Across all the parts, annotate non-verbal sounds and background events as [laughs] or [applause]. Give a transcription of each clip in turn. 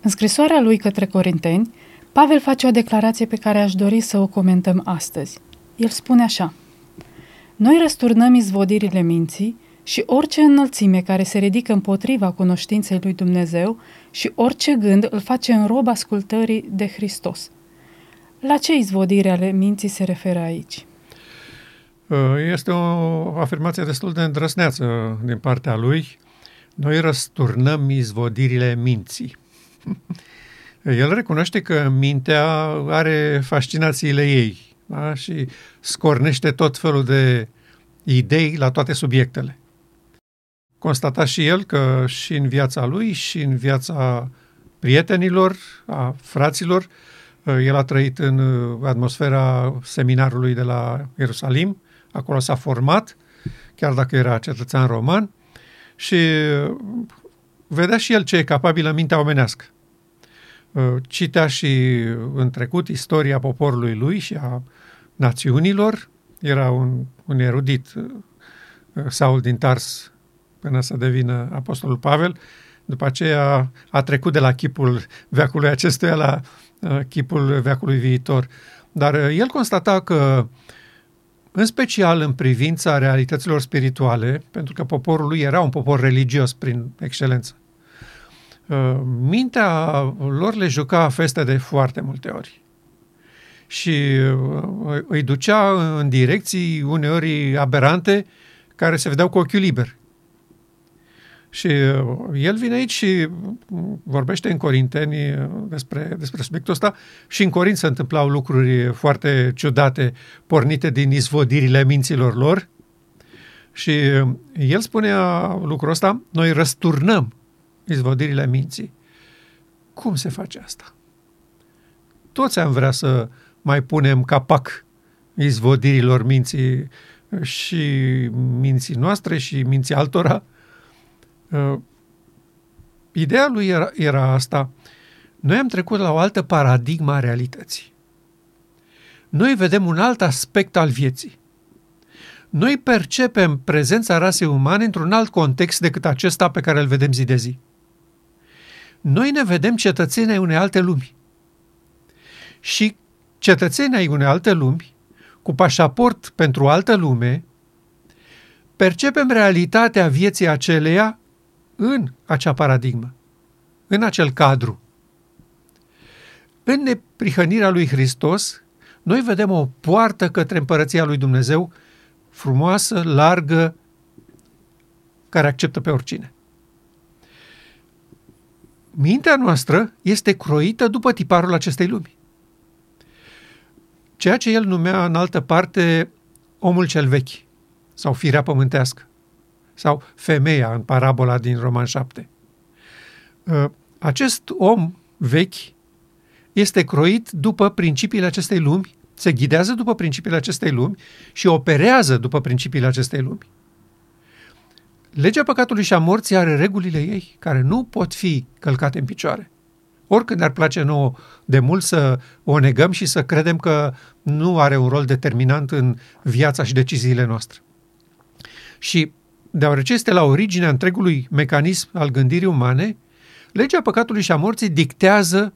În scrisoarea lui către Corinteni, Pavel face o declarație pe care aș dori să o comentăm astăzi. El spune așa: Noi răsturnăm izvodirile minții și orice înălțime care se ridică împotriva cunoștinței lui Dumnezeu și orice gând îl face în rob ascultării de Hristos. La ce izvodire ale minții se referă aici? Uh, este o afirmație destul de îndrăsneață din partea lui. Noi răsturnăm izvodirile minții. [laughs] El recunoaște că mintea are fascinațiile ei da? și scornește tot felul de idei la toate subiectele. Constata și el că și în viața lui și în viața prietenilor, a fraților, el a trăit în atmosfera seminarului de la Ierusalim, acolo s-a format, chiar dacă era cetățean roman, și vedea și el ce e capabil în mintea omenească. Citea și în trecut istoria poporului lui și a națiunilor, era un, un erudit, Saul din Tars, până să devină Apostolul Pavel. După aceea a trecut de la chipul veacului acestuia la uh, chipul veacului viitor. Dar uh, el constata că, în special în privința realităților spirituale, pentru că poporul lui era un popor religios prin excelență, uh, mintea lor le juca feste de foarte multe ori. Și îi ducea în direcții uneori aberante care se vedeau cu ochiul liber. Și uh, el vine aici și vorbește în Corinteni uh, despre, despre subiectul ăsta. Și în Corint se întâmplau lucruri foarte ciudate pornite din izvodirile minților lor. Și uh, el spunea lucrul ăsta, noi răsturnăm izvodirile minții. Cum se face asta? Toți am vrea să mai punem capac izvodirilor minții și minții noastre și minții altora, Uh, ideea lui era, era asta. Noi am trecut la o altă paradigmă a realității. Noi vedem un alt aspect al vieții. Noi percepem prezența rasei umane într-un alt context decât acesta pe care îl vedem zi de zi. Noi ne vedem cetățenii ai unei alte lumi. Și cetățenii ai unei alte lumi, cu pașaport pentru o altă lume, percepem realitatea vieții aceleia în acea paradigmă, în acel cadru. În neprihănirea lui Hristos, noi vedem o poartă către împărăția lui Dumnezeu frumoasă, largă, care acceptă pe oricine. Mintea noastră este croită după tiparul acestei lumi. Ceea ce el numea în altă parte omul cel vechi sau firea pământească sau femeia în parabola din Roman 7. Uh, acest om vechi este croit după principiile acestei lumi, se ghidează după principiile acestei lumi și operează după principiile acestei lumi. Legea păcatului și a morții are regulile ei, care nu pot fi călcate în picioare. Oricând ar place nouă de mult să o negăm și să credem că nu are un rol determinant în viața și deciziile noastre. Și deoarece este la originea întregului mecanism al gândirii umane, legea păcatului și a morții dictează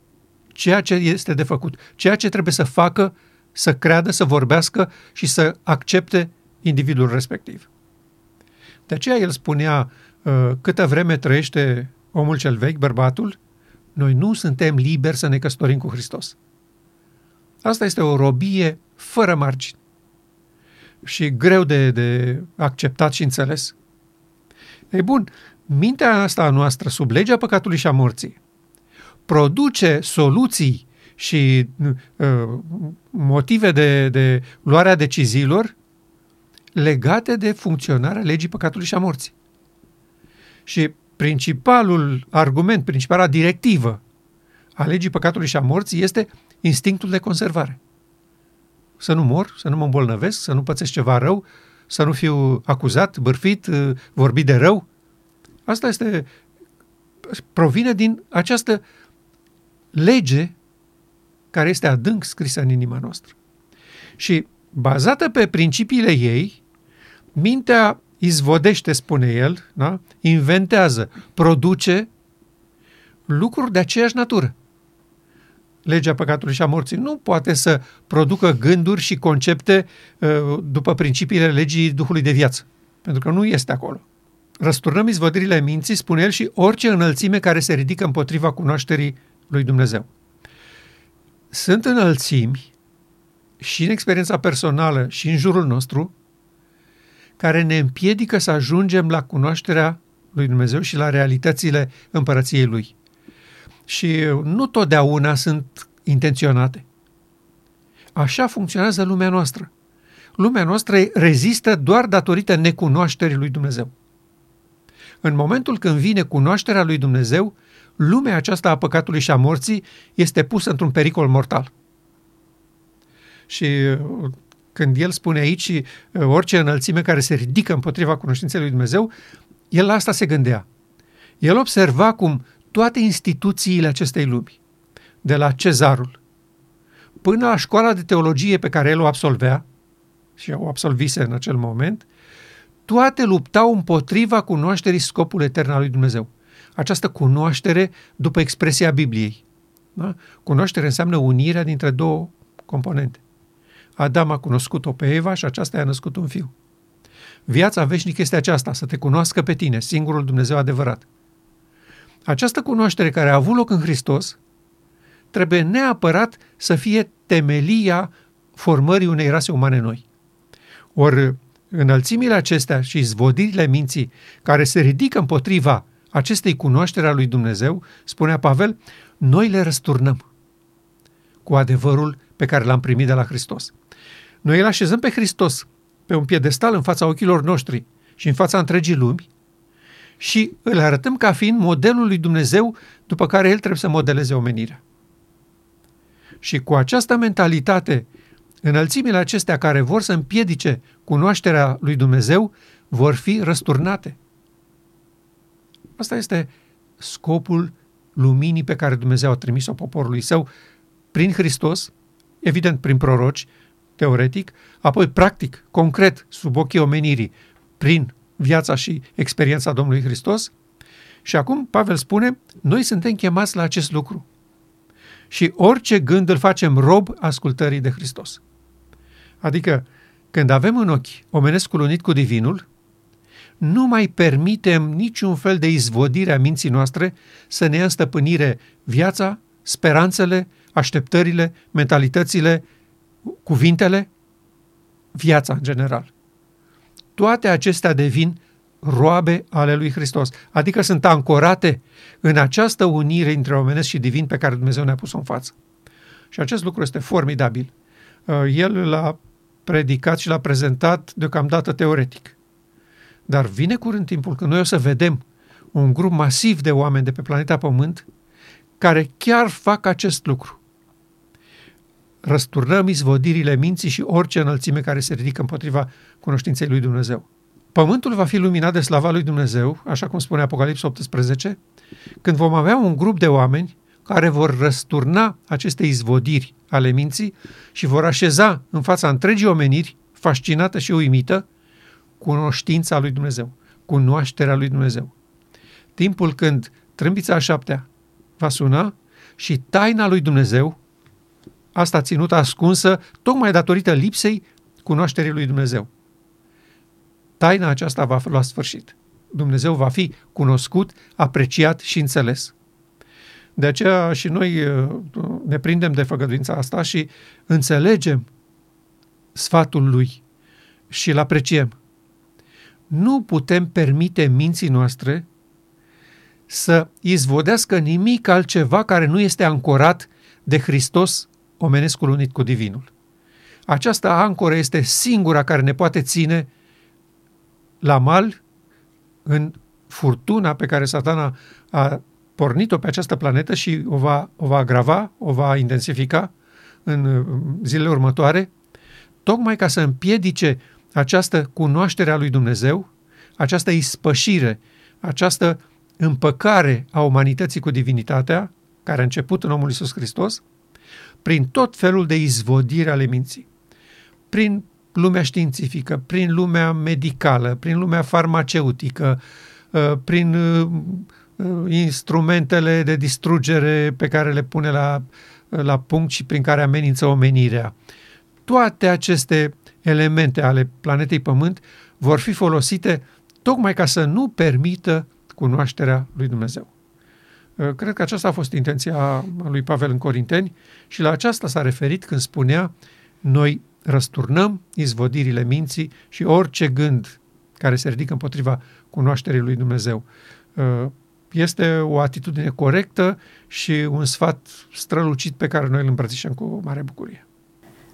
ceea ce este de făcut, ceea ce trebuie să facă, să creadă, să vorbească și să accepte individul respectiv. De aceea el spunea, ă, câtă vreme trăiește omul cel vechi, bărbatul, noi nu suntem liberi să ne căsătorim cu Hristos. Asta este o robie fără margini și greu de, de acceptat și înțeles. Ei bun, mintea asta a noastră, sub legea păcatului și a morții, produce soluții și uh, motive de, de luarea deciziilor legate de funcționarea legii păcatului și a morții. Și principalul argument, principala directivă a legii păcatului și a morții este instinctul de conservare. Să nu mor, să nu mă îmbolnăvesc, să nu pățesc ceva rău, să nu fiu acuzat, bârfit, uh, vorbit de rău. Asta este, provine din această lege care este adânc scrisă în inima noastră. Și bazată pe principiile ei, mintea izvodește, spune el, da? inventează, produce lucruri de aceeași natură. Legea păcatului și a morții nu poate să producă gânduri și concepte uh, după principiile legii Duhului de viață, pentru că nu este acolo. Răsturnăm izvădirile minții, spune el, și orice înălțime care se ridică împotriva cunoașterii lui Dumnezeu. Sunt înălțimi și în experiența personală și în jurul nostru care ne împiedică să ajungem la cunoașterea lui Dumnezeu și la realitățile împărăției lui. Și nu totdeauna sunt intenționate. Așa funcționează lumea noastră. Lumea noastră rezistă doar datorită necunoașterii lui Dumnezeu. În momentul când vine cunoașterea lui Dumnezeu, lumea aceasta a păcatului și a morții este pusă într-un pericol mortal. Și uh, când el spune aici uh, orice înălțime care se ridică împotriva cunoștinței lui Dumnezeu, el la asta se gândea. El observa cum toate instituțiile acestei lumi, de la cezarul până la școala de teologie pe care el o absolvea, și o absolvise în acel moment, toate luptau împotriva cunoașterii scopului etern al lui Dumnezeu. Această cunoaștere după expresia Bibliei. Da? Cunoaștere înseamnă unirea dintre două componente. Adam a cunoscut-o pe Eva și aceasta i-a născut un fiu. Viața veșnică este aceasta, să te cunoască pe tine, singurul Dumnezeu adevărat. Această cunoaștere care a avut loc în Hristos trebuie neapărat să fie temelia formării unei rase umane noi. Ori înălțimile acestea și zvodirile minții care se ridică împotriva acestei cunoaștere a lui Dumnezeu, spunea Pavel, noi le răsturnăm cu adevărul pe care l-am primit de la Hristos. Noi îl așezăm pe Hristos pe un piedestal în fața ochilor noștri și în fața întregii lumi și îl arătăm ca fiind modelul lui Dumnezeu după care el trebuie să modeleze omenirea. Și cu această mentalitate, înălțimile acestea care vor să împiedice cunoașterea lui Dumnezeu vor fi răsturnate. Asta este scopul luminii pe care Dumnezeu a trimis-o poporului său prin Hristos, evident prin proroci, teoretic, apoi practic, concret, sub ochii omenirii, prin viața și experiența Domnului Hristos. Și acum Pavel spune, noi suntem chemați la acest lucru. Și orice gând îl facem rob ascultării de Hristos. Adică, când avem în ochi omenescul unit cu divinul, nu mai permitem niciun fel de izvodire a minții noastre să ne ia în stăpânire viața, speranțele, așteptările, mentalitățile, cuvintele, viața în general. Toate acestea devin roabe ale lui Hristos, adică sunt ancorate în această unire între omenesc și divin pe care Dumnezeu ne-a pus-o în față. Și acest lucru este formidabil. Uh, el l-a predicat și l-a prezentat deocamdată teoretic. Dar vine curând timpul când noi o să vedem un grup masiv de oameni de pe planeta Pământ care chiar fac acest lucru. Răsturnăm izvodirile minții și orice înălțime care se ridică împotriva cunoștinței lui Dumnezeu. Pământul va fi luminat de slava lui Dumnezeu, așa cum spune Apocalipsa 18, când vom avea un grup de oameni care vor răsturna aceste izvodiri ale minții și vor așeza în fața întregii omeniri, fascinată și uimită, cunoștința lui Dumnezeu, cunoașterea lui Dumnezeu. Timpul când trâmbița a șaptea va suna și taina lui Dumnezeu, asta ținută ascunsă, tocmai datorită lipsei cunoașterii lui Dumnezeu. Taina aceasta va lua sfârșit. Dumnezeu va fi cunoscut, apreciat și înțeles. De aceea și noi uh, ne prindem de făgăduința asta și înțelegem sfatul lui și îl apreciem. Nu putem permite minții noastre să izvodească nimic altceva care nu este ancorat de Hristos, omenescul unit cu Divinul. Această ancoră este singura care ne poate ține la mal în furtuna pe care satana a pornit-o pe această planetă și o va, o va agrava, o va intensifica în zilele următoare, tocmai ca să împiedice această cunoaștere a lui Dumnezeu, această ispășire, această împăcare a umanității cu divinitatea, care a început în omul Iisus Hristos, prin tot felul de izvodire ale minții. Prin lumea științifică, prin lumea medicală, prin lumea farmaceutică, uh, prin uh, instrumentele de distrugere pe care le pune la, la punct și prin care amenință omenirea. Toate aceste elemente ale planetei Pământ vor fi folosite tocmai ca să nu permită cunoașterea lui Dumnezeu. Cred că aceasta a fost intenția lui Pavel în Corinteni și la aceasta s-a referit când spunea noi răsturnăm izvodirile minții și orice gând care se ridică împotriva cunoașterii lui Dumnezeu. Este o atitudine corectă și un sfat strălucit pe care noi îl îmbrățișăm cu mare bucurie.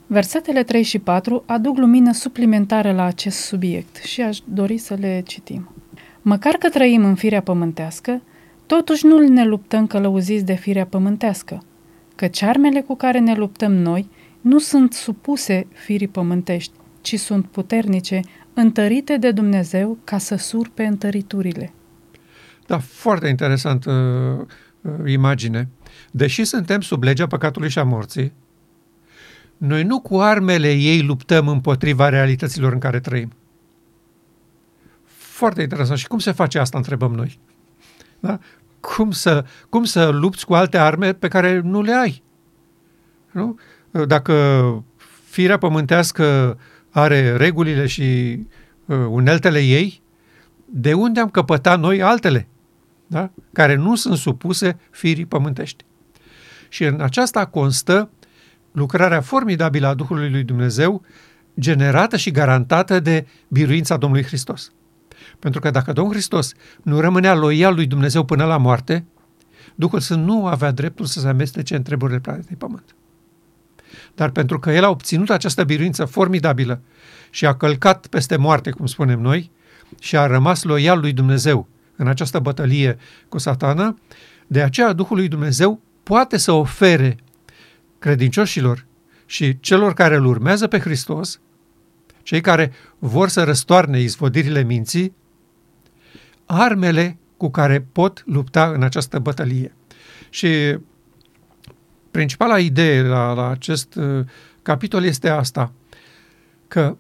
Versetele 3 și 4 aduc lumină suplimentară la acest subiect și aș dori să le citim. Măcar că trăim în firea pământească, totuși nu ne luptăm călăuziți de firea pământească, că armele cu care ne luptăm noi nu sunt supuse firii pământești, ci sunt puternice, întărite de Dumnezeu ca să surpe întăriturile. Da, foarte interesantă uh, uh, imagine. Deși suntem sub legea păcatului și a morții, noi nu cu armele ei luptăm împotriva realităților în care trăim. Foarte interesant. Și cum se face asta, întrebăm noi. Da? Cum, să, cum să lupți cu alte arme pe care nu le ai? Nu? Dacă firea pământească are regulile și uh, uneltele ei, de unde am căpătat noi altele, da? care nu sunt supuse firii pământești? Și în aceasta constă lucrarea formidabilă a Duhului lui Dumnezeu, generată și garantată de biruința Domnului Hristos. Pentru că dacă Domnul Hristos nu rămânea loial lui Dumnezeu până la moarte, Duhul Sfânt nu avea dreptul să se amestece în treburile planetei Pământ. Dar pentru că El a obținut această biruință formidabilă și a călcat peste moarte, cum spunem noi, și a rămas loial lui Dumnezeu în această bătălie cu satana, de aceea Duhul lui Dumnezeu poate să ofere credincioșilor și celor care îl urmează pe Hristos, cei care vor să răstoarne izvodirile minții, armele cu care pot lupta în această bătălie. Și principala idee la, la acest uh, capitol este asta, că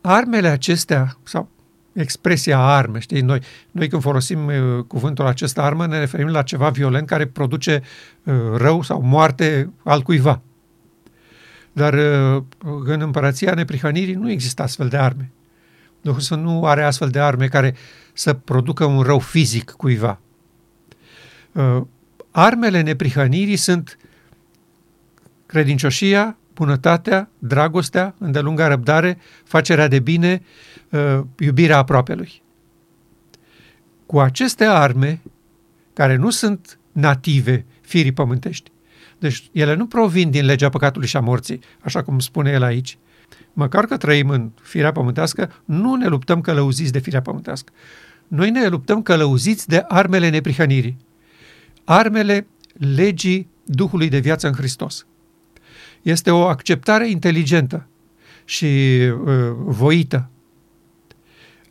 armele acestea, sau expresia arme, știi, noi, noi când folosim uh, cuvântul acesta armă ne referim la ceva violent care produce uh, rău sau moarte al cuiva. Dar uh, în împărăția neprihănirii nu există astfel de arme. Duhul Sfânt nu are astfel de arme care să producă un rău fizic cuiva. Uh, armele neprihănirii sunt credincioșia, bunătatea, dragostea, îndelunga răbdare, facerea de bine, uh, iubirea aproapelui. Cu aceste arme, care nu sunt native firii pământești, deci ele nu provin din legea păcatului și a morții, așa cum spune el aici. Măcar că trăim în firea pământească, nu ne luptăm călăuziți de firea pământească. Noi ne luptăm călăuziți de armele neprihănirii, armele legii Duhului de viață în Hristos. Este o acceptare inteligentă și uh, voită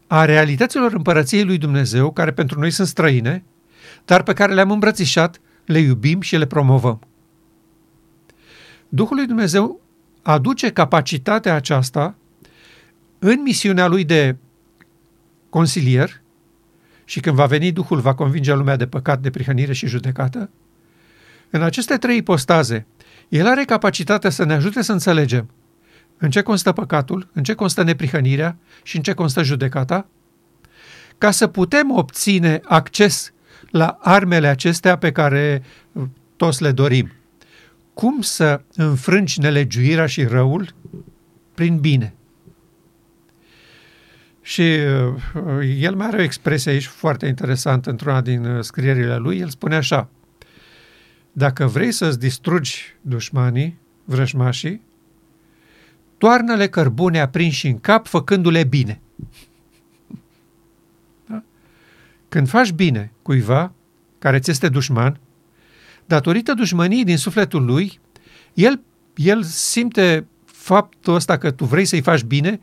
a realităților împărăției lui Dumnezeu, care pentru noi sunt străine, dar pe care le-am îmbrățișat, le iubim și le promovăm. Duhul lui Dumnezeu aduce capacitatea aceasta în misiunea lui de consilier și când va veni Duhul va convinge lumea de păcat, de prihănire și judecată. În aceste trei ipostaze, El are capacitatea să ne ajute să înțelegem în ce constă păcatul, în ce constă neprihănirea și în ce constă judecata, ca să putem obține acces la armele acestea pe care toți le dorim cum să înfrângi nelegiuirea și răul? Prin bine. Și uh, el mai are o expresie aici foarte interesantă într-una din uh, scrierile lui. El spune așa, dacă vrei să-ți distrugi dușmanii, vrăjmașii, toarnă-le cărbune aprinși în cap făcându-le bine. Da? Când faci bine cuiva care ți este dușman, datorită dușmăniei din sufletul lui, el, el simte faptul ăsta că tu vrei să-i faci bine,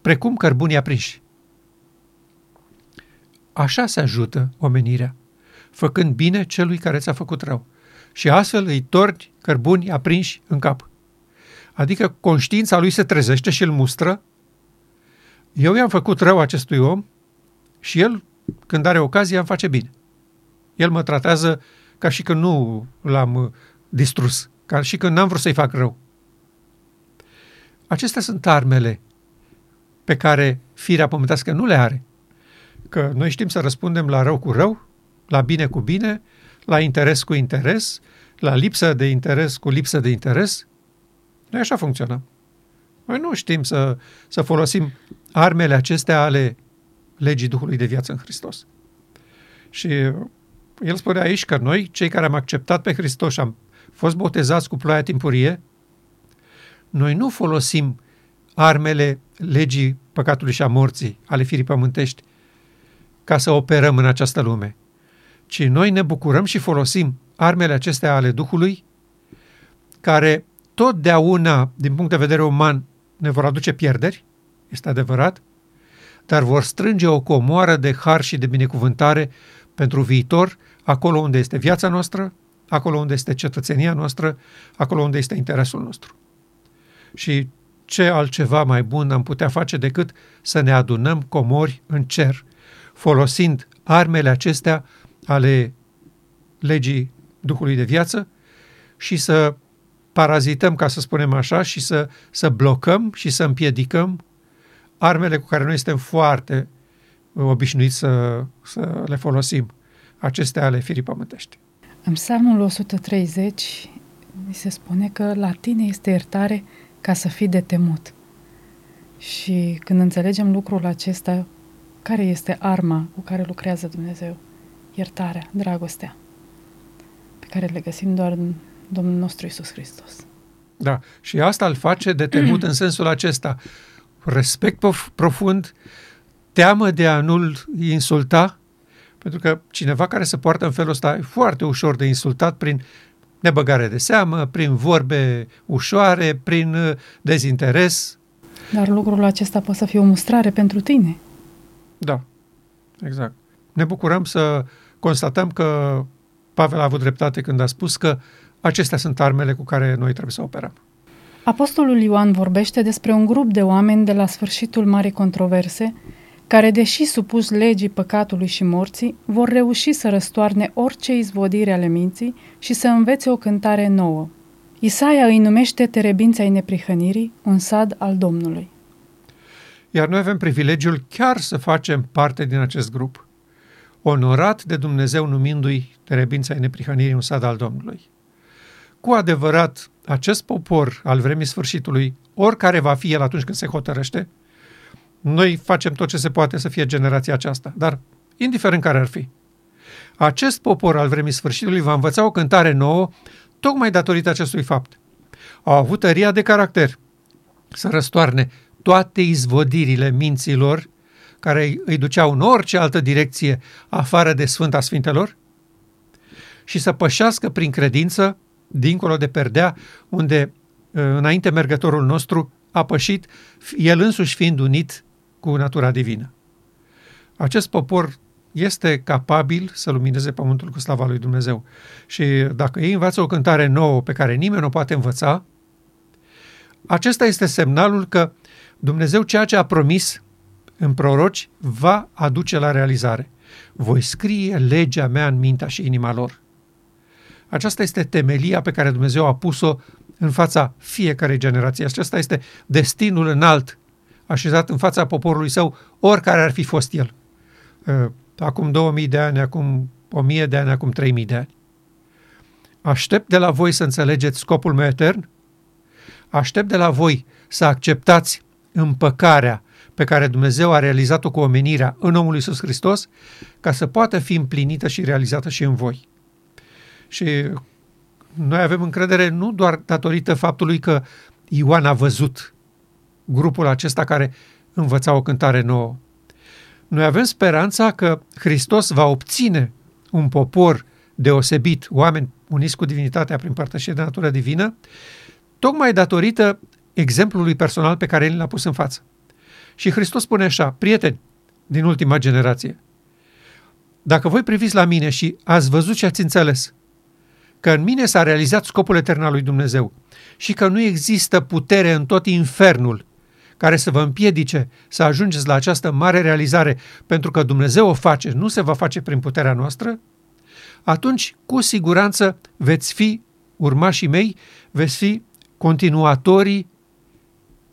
precum cărbunii aprinși. Așa se ajută omenirea, făcând bine celui care ți-a făcut rău. Și astfel îi torni cărbuni aprinși în cap. Adică conștiința lui se trezește și îl mustră. Eu i-am făcut rău acestui om și el, când are ocazia, îmi face bine. El mă tratează ca și când nu l-am uh, distrus, ca și când n-am vrut să-i fac rău. Acestea sunt armele pe care firea pământească nu le are. Că noi știm să răspundem la rău cu rău, la bine cu bine, la interes cu interes, la lipsă de interes cu lipsă de interes. Noi așa funcționăm. Noi nu știm să, să folosim armele acestea ale legii Duhului de viață în Hristos. Și el spune aici că noi, cei care am acceptat pe Hristos și am fost botezați cu ploaia timpurie, noi nu folosim armele legii păcatului și a morții, ale firii pământești, ca să operăm în această lume, ci noi ne bucurăm și folosim armele acestea ale Duhului, care totdeauna, din punct de vedere uman, ne vor aduce pierderi, este adevărat, dar vor strânge o comoară de har și de binecuvântare pentru viitor, acolo unde este viața noastră, acolo unde este cetățenia noastră, acolo unde este interesul nostru. Și ce altceva mai bun am putea face decât să ne adunăm comori în cer, folosind armele acestea ale legii Duhului de viață și să parazităm, ca să spunem așa, și să, să blocăm și să împiedicăm armele cu care noi suntem foarte obișnuiți să, să le folosim, acestea ale firii pământești. În Psalmul 130 se spune că la tine este iertare ca să fii de temut. Și când înțelegem lucrul acesta, care este arma cu care lucrează Dumnezeu? Iertarea, dragostea, pe care le găsim doar în Domnul nostru Isus Hristos. Da, și asta îl face de temut în [clears throat] sensul acesta. Respect profund, teamă de a nu-l insulta, pentru că cineva care se poartă în felul ăsta e foarte ușor de insultat prin nebăgare de seamă, prin vorbe ușoare, prin uh, dezinteres. Dar lucrul acesta poate să fie o mustrare pentru tine. Da, exact. Ne bucurăm să constatăm că Pavel a avut dreptate când a spus că acestea sunt armele cu care noi trebuie să operăm. Apostolul Ioan vorbește despre un grup de oameni de la sfârșitul Marii Controverse, care, deși supus legii păcatului și morții, vor reuși să răstoarne orice izvodire ale minții și să învețe o cântare nouă. Isaia îi numește terebința ai neprihănirii, un sad al Domnului. Iar noi avem privilegiul chiar să facem parte din acest grup, onorat de Dumnezeu numindu-i terebința ai neprihănirii, un sad al Domnului. Cu adevărat, acest popor al vremii sfârșitului, oricare va fi el atunci când se hotărăște, noi facem tot ce se poate să fie generația aceasta, dar indiferent care ar fi. Acest popor al vremii sfârșitului va învăța o cântare nouă tocmai datorită acestui fapt. Au avut tăria de caracter să răstoarne toate izvodirile minților care îi duceau în orice altă direcție afară de Sfânta Sfintelor și să pășească prin credință dincolo de perdea unde înainte mergătorul nostru a pășit, el însuși fiind unit cu natura divină. Acest popor este capabil să lumineze pământul cu slava lui Dumnezeu. Și dacă ei învață o cântare nouă pe care nimeni nu o poate învăța, acesta este semnalul că Dumnezeu ceea ce a promis în proroci va aduce la realizare. Voi scrie legea mea în mintea și inima lor. Aceasta este temelia pe care Dumnezeu a pus-o în fața fiecarei generații. Acesta este destinul înalt așezat în fața poporului său, oricare ar fi fost el. Uh, acum 2000 de ani, acum 1000 de ani, acum 3000 de ani. Aștept de la voi să înțelegeți scopul meu etern, aștept de la voi să acceptați împăcarea pe care Dumnezeu a realizat-o cu omenirea în omul Iisus Hristos, ca să poată fi împlinită și realizată și în voi. Și noi avem încredere nu doar datorită faptului că Ioan a văzut grupul acesta care învăța o cântare nouă. Noi avem speranța că Hristos va obține un popor deosebit, oameni uniți cu divinitatea prin părtășie de natură divină, tocmai datorită exemplului personal pe care el l-a pus în față. Și Hristos spune așa, prieteni din ultima generație, dacă voi priviți la mine și ați văzut și ați înțeles că în mine s-a realizat scopul etern al lui Dumnezeu și că nu există putere în tot infernul care să vă împiedice să ajungeți la această mare realizare, pentru că Dumnezeu o face, nu se va face prin puterea noastră, atunci cu siguranță veți fi urmașii mei, veți fi continuatorii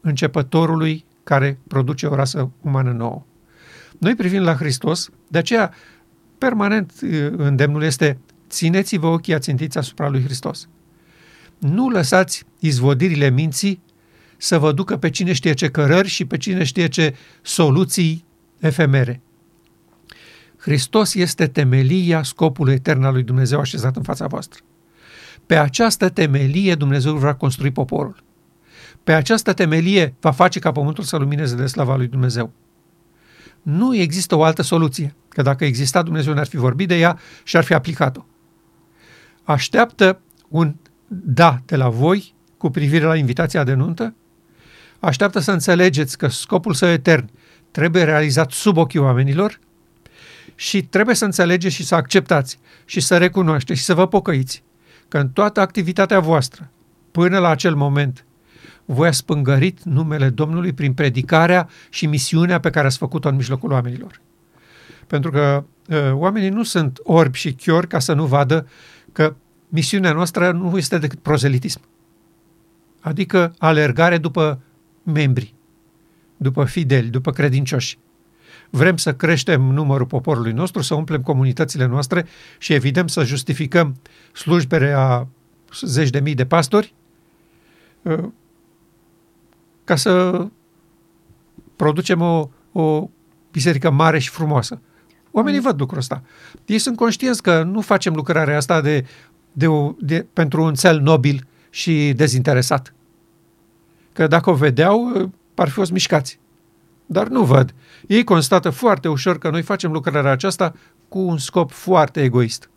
începătorului care produce o rasă umană nouă. Noi privim la Hristos, de aceea permanent îndemnul este țineți-vă ochii ațintiți asupra lui Hristos. Nu lăsați izvodirile minții să vă ducă pe cine știe ce cărări și pe cine știe ce soluții efemere. Hristos este temelia scopului etern al lui Dumnezeu așezat în fața voastră. Pe această temelie Dumnezeu va construi poporul. Pe această temelie va face ca pământul să lumineze de slava lui Dumnezeu. Nu există o altă soluție, că dacă exista Dumnezeu ne-ar fi vorbit de ea și ar fi aplicat-o. Așteaptă un da de la voi cu privire la invitația de nuntă? Așteaptă să înțelegeți că scopul său etern trebuie realizat sub ochii oamenilor și trebuie să înțelegeți și să acceptați și să recunoașteți și să vă pocăiți că în toată activitatea voastră, până la acel moment, voi ați spângărit numele Domnului prin predicarea și misiunea pe care ați făcut-o în mijlocul oamenilor. Pentru că uh, oamenii nu sunt orbi și chiori ca să nu vadă că misiunea noastră nu este decât prozelitism. Adică alergare după membri, după fideli, după credincioși. Vrem să creștem numărul poporului nostru, să umplem comunitățile noastre și evident să justificăm slujbere a zeci de mii de pastori uh, ca să producem o, o biserică mare și frumoasă. Oamenii văd lucrul ăsta. Ei sunt conștienți că nu facem lucrarea asta de, de, o, de, pentru un cel nobil și dezinteresat. Că dacă o vedeau, ar fi fost mișcați. Dar nu văd. Ei constată foarte ușor că noi facem lucrarea aceasta cu un scop foarte egoist.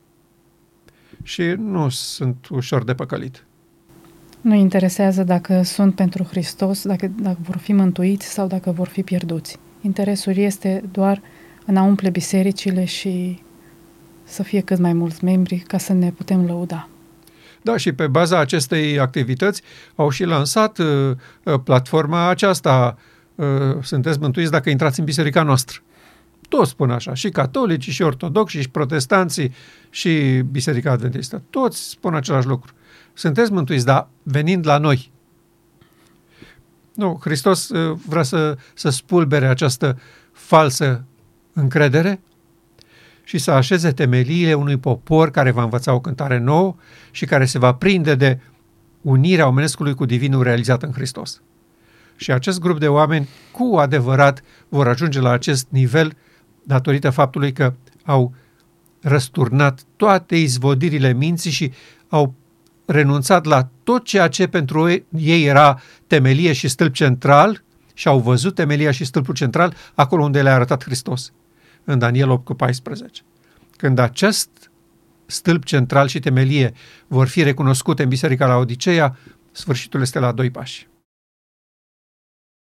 Și nu sunt ușor de păcălit. Nu interesează dacă sunt pentru Hristos, dacă, dacă vor fi mântuiți sau dacă vor fi pierduți. Interesul este doar în a umple bisericile și să fie cât mai mulți membri ca să ne putem lăuda. Da, și pe baza acestei activități au și lansat uh, uh platforma aceasta uh, Sunteți mântuiți dacă intrați în biserica noastră. Toți spun așa, și catolici, și ortodoxi, și protestanții, și biserica adventistă. Toți spun același lucru. Sunteți mântuiți, dar venind la noi. Nu, Hristos uh, vrea să, să spulbere această falsă încredere și să așeze temeliile unui popor care va învăța o cântare nouă și care se va prinde de unirea omenescului cu divinul realizat în Hristos. Și acest grup de oameni cu adevărat vor ajunge la acest nivel datorită faptului că au răsturnat toate izvodirile minții și au renunțat la tot ceea ce pentru ei era temelie și stâlp central și au văzut temelia și stâlpul central acolo unde le-a arătat Hristos, în Daniel 8 cu 14. Când acest stâlp central și temelie vor fi recunoscute în Biserica la Odiseea, sfârșitul este la doi pași.